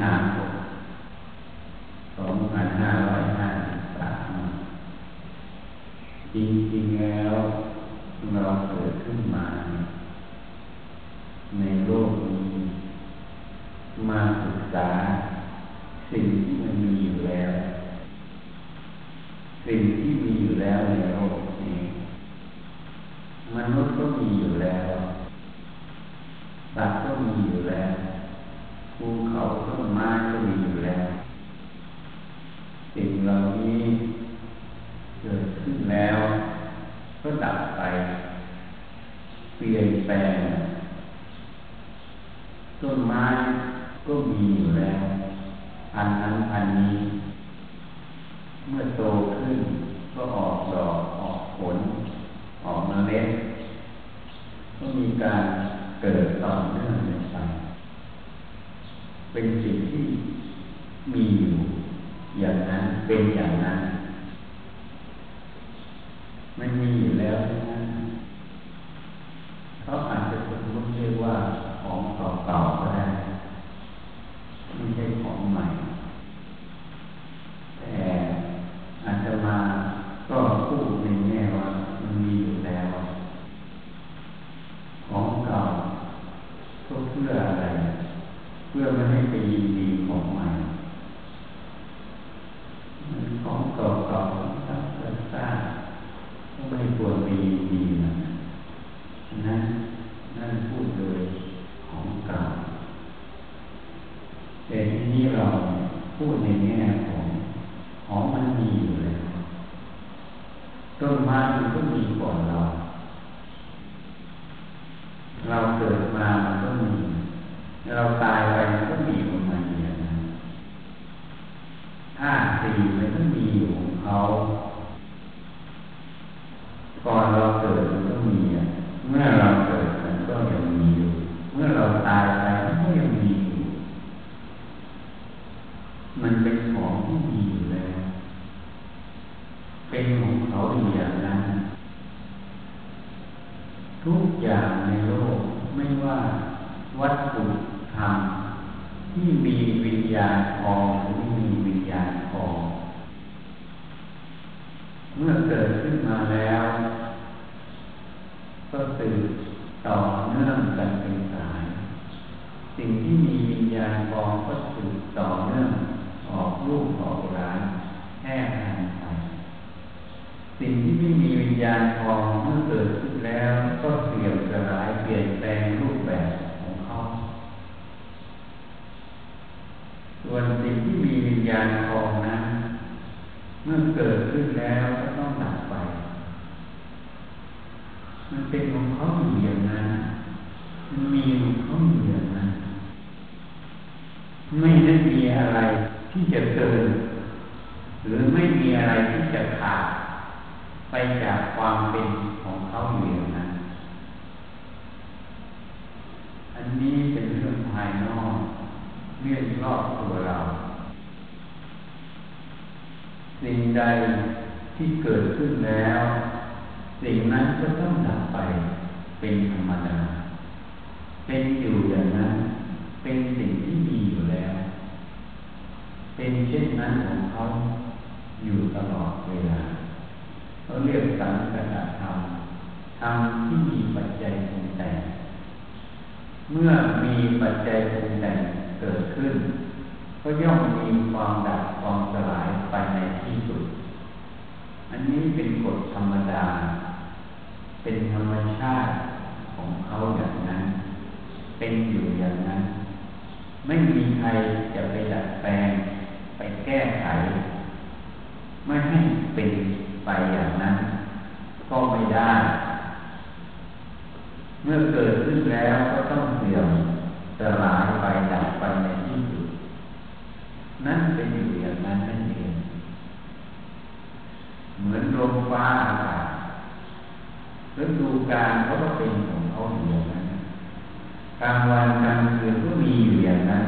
ห้าหกสองพันห้าร้อยห้าสิบสามจริงๆแล้วเราเกิดขึ้นมา ในโลกนี้ มาศึกษา สิ่งที่มันมีอยู่แล้ว สิ่งที่มีอยู่แล้วในโลกนี้มนุษย์ก็มีอยู่แล้วสัตว์ก็มีอยู่แล้ว ภูเขาต้นไม้ก็มีอยู่แล้วสิ่งเหล่านี้เกิดขึ้นแล้ว ก็ดับไปเปลี่ยนแปลงต้นไม้ก็มีอยู่แล้วอันนั้นอันนี้ เมื่อโตขึ้น ก็ออกดอกออกผล ออกเมล็ดก็มีการเกิดต่อเนื่องไป เป็นสิ่งที่มีอยู่อย่างนั้น เป็นอย่างนั้นมันมีอยู่แล้วนะเขาอาจจะสมมติเรียกว่าของเก่าๆก็ได้ไม่ใช่ของใหม่ แต่อาจจะมาก็พูดในแง่ว่ามันมีอยู่แล้ว ของเก่าก็เพื่ออะไร เพื่อไม่ให้ไปยินดีของใหม่ของเก่าๆซักซากก็ไม่ควรไปยินดีนะนั้นนั่นพูดเลยของเก่าแต่ทีนี้เราพูดในแง่ของของมันมีอยู่แล้วต้นไม้มันก็มีก่อนเรา เราเกิดมามันก็มี เราตายไปมันก็มีของมันอย่างนั้นธาตุสี่มันก็มีอยู่ของ เขา ก่อนเราเกิดมันก็มีเมื่อเราเกิดมันก็ยังมีอยู่เมื่อเราตายไปมันก็ยังมีอยู่มันเป็นของที่มีอยู่แล้วเป็นของเขาอย่างนั้นทุกอย่างในโลกไม่ว่าวัตถุธรรมที่มีวิญญาณพองหรือไม่มีวิญญาณพอง เมื่อเกิดขึ้นมาแล้ว ก็ตื่นต่อเนื่องกันเป็นสาย สิ่งที่มีวิญญาณพองก็ตื่นต่อเนื่องออกรูปออกร้านแห้งหายไปสิ่งที่ไม่มีวิญญาณพองเมื่อเกิดขึ้นแล้วก็เสื่อมสลายเปลี่ยนแปลงรูปแบบของเขาส่วนสิ่งที่มีวิญญาณพอง เมื่อเกิดขึ้นแล้วก็ต้องดับไป มันเป็นของเขาอยู่อย่างนั้นมันมีของเขาอยู่อย่างนั้นไม่ได้มีอะไรที่จะเกินหรือไม่มีอะไรที่จะขาดไปจากความเป็นของเขาอยู่อย่างนั้น อันนี้เป็นเรื่องภายนอกเรื่องรอบตัวเรา สิ่งใดที่เกิดขึ้นแล้ว สิ่งนั้นก็ต้องดับไปเป็นธรรมดา เป็นอยู่อย่างนั้น เป็นสิ่งที่มีอยู่แล้ว เป็นเช่นนั้นของเขาอยู่ตลอดเวลาเขาเรียกสังกัตธรรมธรรมที่มีปัจจัยปรุงแต่งเมื่อมีปัจจัยปรุงแต่งเกิดขึ้น ก็ย่อมมีความดับความสลายไปในที่สุด อันนี้เป็นกฎธรรมดา เป็นธรรมชาติของเขาอย่างนั้น เป็นอยู่อย่างนั้น ไม่มีใครจะไปดัดแปลง ไปแก้ไข ไม่ให้เป็นไปอย่างนั้น ก็ไม่ได้ เมื่อเกิดขึ้นแล้วก็ต้องเสื่อมสลายไปดับไปในที่สุด นั่นเป็นอยู่อย่างนั้นนั่นเองเหมือนลมฟ้าอากาศฤดูกาลเขาก็เป็นของเขาอยู่อย่างนั้นกลางวันกลางคืนก็มีอยู่อย่างนั้น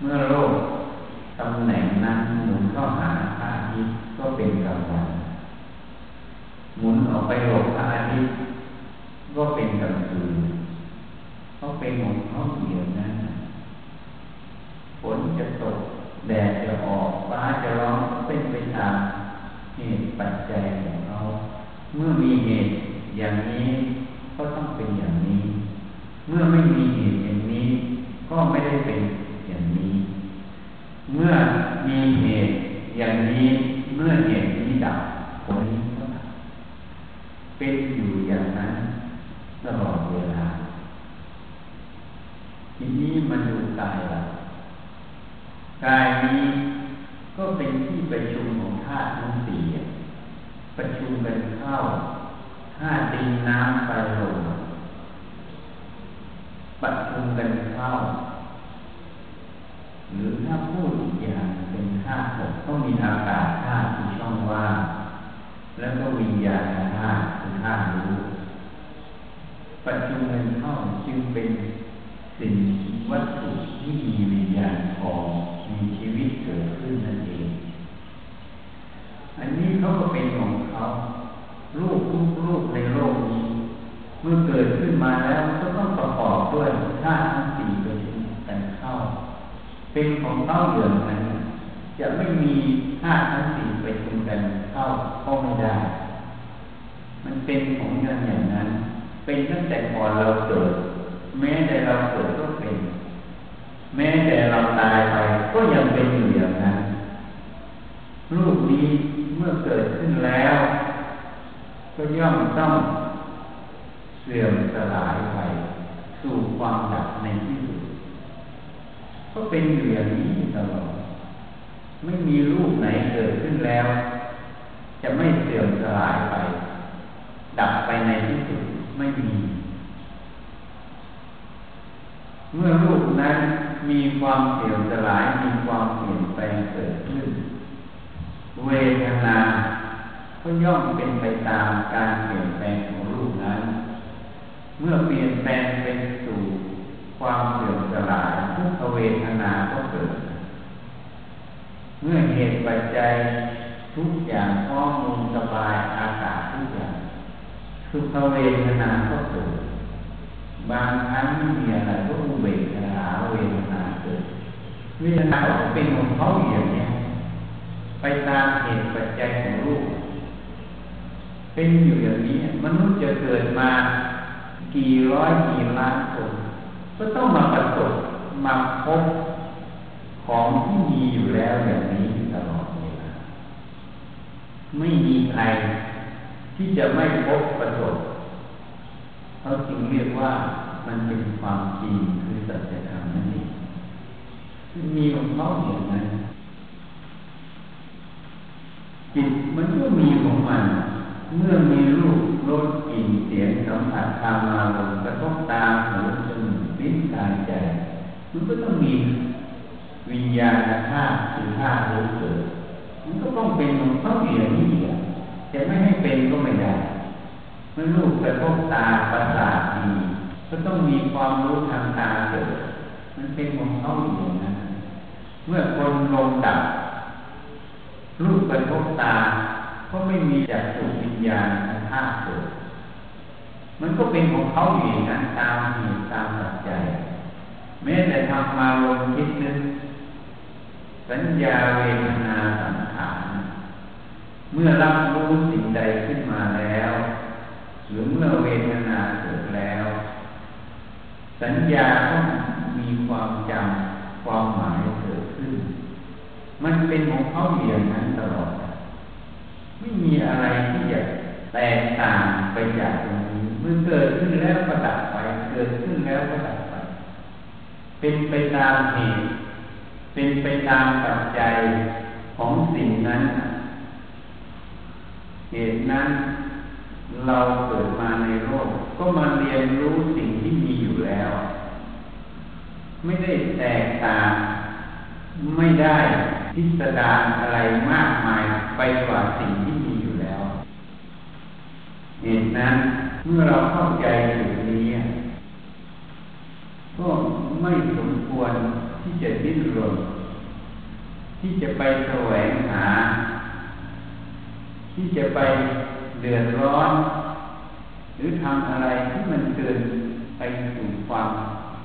เมื่อโลกตำแหน่งนั้นหมุนเข้าหาพระอาทิตย์ก็เป็นกลางวันหมุนออกไปหลบพระอาทิตย์ก็เป็นกลางคืนเขาเป็นของเขาอยู่อย่างนั้น ฝนจะตก แดดจะออกฟ้าจะร้องเป็นไปตามเหตุปัจจัยของเขา เมื่อมีเหตุอย่างนี้ก็ต้องเป็นอย่างนี้ เมื่อไม่มีเหตุอย่างนี้ ก็ไม่ได้เป็นอย่างนี้ เมื่อมีเหตุอย่างนี้ เมื่อเหตุนี้ดับผลนี้ก็ดับเป็นอยู่อย่างนั้นตลอดเวลาทีนี้มันดูกายละ กายนี้ก็เป็นที่ประชุมของธาตุทั้งสี่ประชุมกันเข้าธาตุดินน้ำไฟลมประชุมกันเข้า หรือถ้าพูดอีกอย่างเป็นธาตุหกก็มีอากาศธาตุที่ช่องว่างแล้วก็วิญญาณธาตุคือธาตุรู้ปัจจุบันเข้าจึงเป็นสิ่งวัตถุที่มีวิญญาณพอมีชี วิตเกิดขึ้นนั่นเอง อันนี้เขาก็เป็นของเขารูปทุกรูปในโลกนี้เมื่อเกิดขึ้นมาแล้วก็ต้องประกอบด้วยธาตุทั้งสี่ประชุมกันเข้า เป็นของเขาอย่างนั้นจะไม่มีธาตุทั้งสี่ประชุมกันเข้าก็ไม่ได้ มันเป็นของอย่างอย่างนั้น เป็นตั้งแต่ก่อนเราเกิด แม้แต่เราเกิดก็เป็น แม้แต่เราตายไปก็ยังเป็นอยู่อย่างนั้นรูปนี้เมื่อเกิดขึ้นแล้ว ก็ย่อมต้องเสื่อมสลายไปสู่ความดับในที่สุด ก็เป็นอยู่อย่างนี้ตลอดไม่มีรูปไหนเกิดขึ้นแล้ว จะไม่เสื่อมสลายไป ดับไปในที่สุดไม่มี เมื่อรูปนั้น มีความเสื่อมสลายมีความเปลี่ยนแปลงเกิดขึ้น เวทนาก็ย่อมเป็นไปตามการเปลี่ยนแปลงของรูปนั้น เมื่อเปลี่ยนแปลงเป็นสู่ความเสื่อมสลายทุกเวทนาก็เกิด เมื่อเหตุปัจจัยทุกอย่างข้อมูลสบายอากาศทุกอย่างทุกขเวทนาก็เกิด บางครั้งม่มีอะไรก็อุเบก เวทนาก็เป็นของเขาอย่างนี้ไปตามเหตุปัจจัยของรูปเป็นอยู่อย่างนี้มนุษย์จะเกิดมากี่ร้อยกี่ล้านคนก็ต้องมาประสบมาพบของที่มีอยู่แล้วอย่างนี้ตลอดเวลาไม่มีใครที่จะไม่พบประสบเขาจึงเรียกว่ามันเป็นความจริงคือสัจธรรมนั่นเอง มีของเขาอย่างนั้นจิตมันก็มีของมัน เมื่อมีรูปรสกลิ่นเสียงสัมผัสทางอารมณ์กระทบตาหูจมูกลิ้นกายใจมันก็ต้องมีวิญญาณธาตุคือธาตุรู้เกิดมันก็ต้องเป็นของเขาอย่างนี้จะไม่ให้เป็นก็ไม่ได้เมื่อรูปกระทบตาประสาทดีก็ต้องมีความรู้ทางตาเกิดมันเป็นของเขาอย่างนั้น มื่อคนลงดับรูปกระทบตา ก็ไม่มีจากสุวิญญาณธาตุเกิดมันก็เป็นของเขาอยู่นั้นตามเหตุตามปัจจัยแม้แต่ทำมาลงคิดนึกสัญญาเวทนาสังขารเมื่อรับรู้สิ่งใดขึ้นมาแล้ว หรือเมื่อเวทนาเกิดแล้ว สัญญาต้องมีความจำความหมาย มันเป็นของเขาอย่างนั้นตลอด ไม่มีอะไรที่จะแตกต่างไปจากตรงนี้เมื่อเกิดขึ้นแล้วก็ดับไป เกิดขึ้นแล้วก็ดับไป เป็นไปตามเหตุเป็นไปตามปัจจัยของสิ่งนั้น เหตุนั้นเราเกิดมาในโลกก็มาเรียนรู้สิ่งที่มีอยู่แล้ว ไม่ได้แตกต่าง ไม่ได้พิสดารอะไรมากมายไปกว่าสิ่งที่มีอยู่แล้ว เหตุนั้นเมื่อเราเข้าใจจุดนี้ ก็ไม่สมควรที่จะดิ้นรนที่จะไปแสวงหา ที่จะไปเดือดร้อน หรือทำอะไรที่มันเกินไปสู่ความ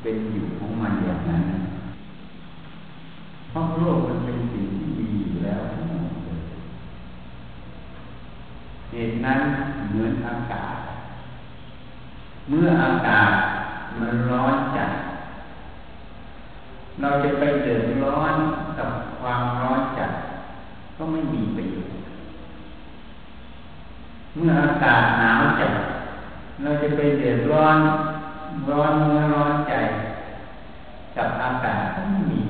เป็นอยู่ของมันอย่างนั้น ราะโลกมันเป็นสิ่งที่ดีอยู่แล้วทั้งหมดเลยเหตุนั้นเหมือนอากาศ เมื่ออากาศมันร้อนจัด เราจะไปเดือดร้อนกับความร้อนจัด ก็ไม่มีประโยชน์ เมื่ออากาศหนาวจัด เราจะไปเดือดร้อน ร้อนเนื้อร้อนใจ กับอากาศก็ไม่มี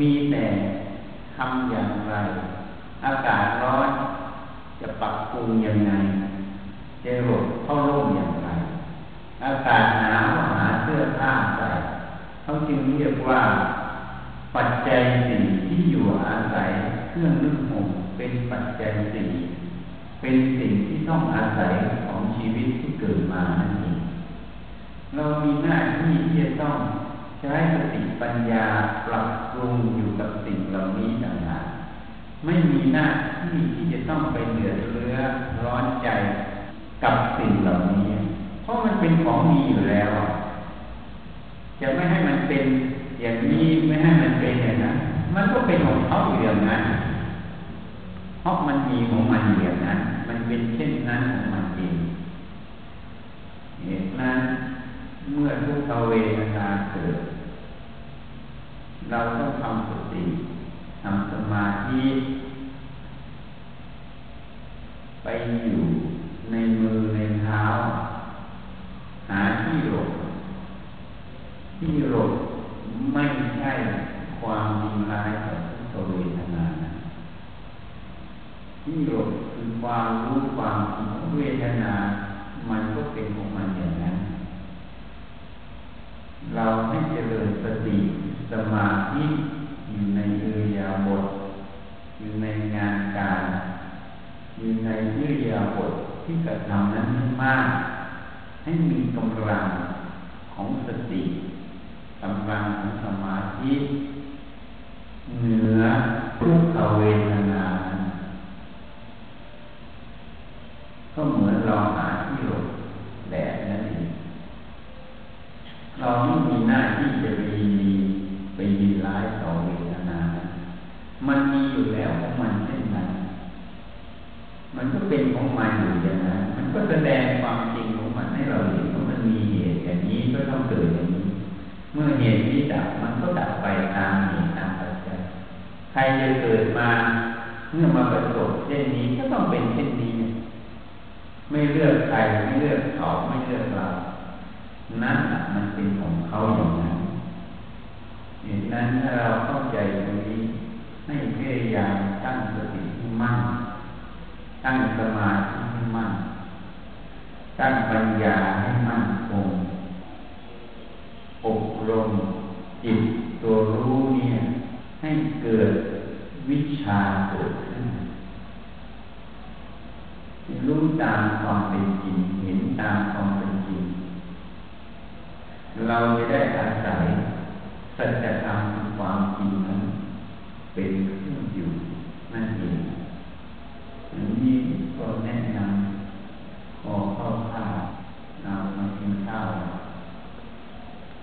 มีแต่ทำอย่างไร อากาศร้อนจะปรับปรุงยังไงจะหลบเข้าร่มอย่างไร อากาศหนาวหาเสื้อผ้าใส่เขาจึงเรียกว่า ปัจจัยสี่ที่อยู่อาศัยเครื่องนึ่งห่มเป็นปัจจัยสี่เป็นสิ่งที่ต้องอาศัยของชีวิตที่เกิดมานั่นเองเรามีหน้าที่ที่จะต้อง ช้สติปัญญาปรับปรุงอยู่กับสิ่งเหล่านี้ต่างหากไม่มีหน้าที่ที่จะต้องไปเดือดเรื้อร้อนใจกับสิ่งเหล่านี้ เพราะมันเป็นของมีอยู่แล้ว จะไม่ให้มันเป็นอย่างนี้ไม่ให้มันเป็นอย่างนั้นมันก็เป็นของเขาอยู่อย่างนั้นเพราะมันมีของมันอย่างนั้น มันเป็นเช่นนั้นของมันเองเหตุนั้นเมื่อทุกขเวทนาเกิด เราต้องทำสติทำสมาธิไปอยู่ในมือในเท้า หาที่หลบที่หลบไม่ใช่ความดีร้ายของทุกขเวทนาที่หลบคือความรู้ความจริงของเวทนา มันก็เป็นของมันอย่างนั้น เราให้เจริญสติส มาธิอยู่ในเรือยาบทอยู่ในงานการอยู่ในเรือยาบทที่กระทำนั้นให้มาก ให้มีกำลังของสติกำลังของสมาธิเหนือทุกขเวทนาก็เหมือนเราหาที่หลบแดดนั่นเองเราไม่มีหน้าที่จะไปมีไปมีร้ายต่อเวทนา มันมีอยู่แล้วของมันเช่นนั้น มันก็เป็นของมันอยู่อย่างนั้น มันก็แสดงความจริงของมันให้เราเห็นว่ามันมีเหตุอย่างนี้ก็ต้องเกิดอย่างนี้ เหตุนี้ดับมันก็ดับไปตามเหตุตามปัจจัยใครจะเกิดมาเมื่อมาประสบเช่นนี้ก็ต้องเป็นเช่นนี้ ไม่เลือกใครไม่เลือกเขาไม่เลือกเรานั้นมันเป็นของเขาอย่างนั้นเหตุนั้นถ้าเราเข้าใจตรงนี้ให้พยายามตั้งสติให้มั่นตั้งสมาธิให้มั่นตั้งปัญญาให้มั่น รมจิตตัวรู้เนี่ยให้เกิดวิชาเกิดขึ้นรู้ตามความเป็นจริงเห็นตามความเป็นจริง เราจะได้อาศัยสัจธรรมความจริงนั้นเป็นเครื่องอยู่นั่นเองอันนี้ก็แนะนำ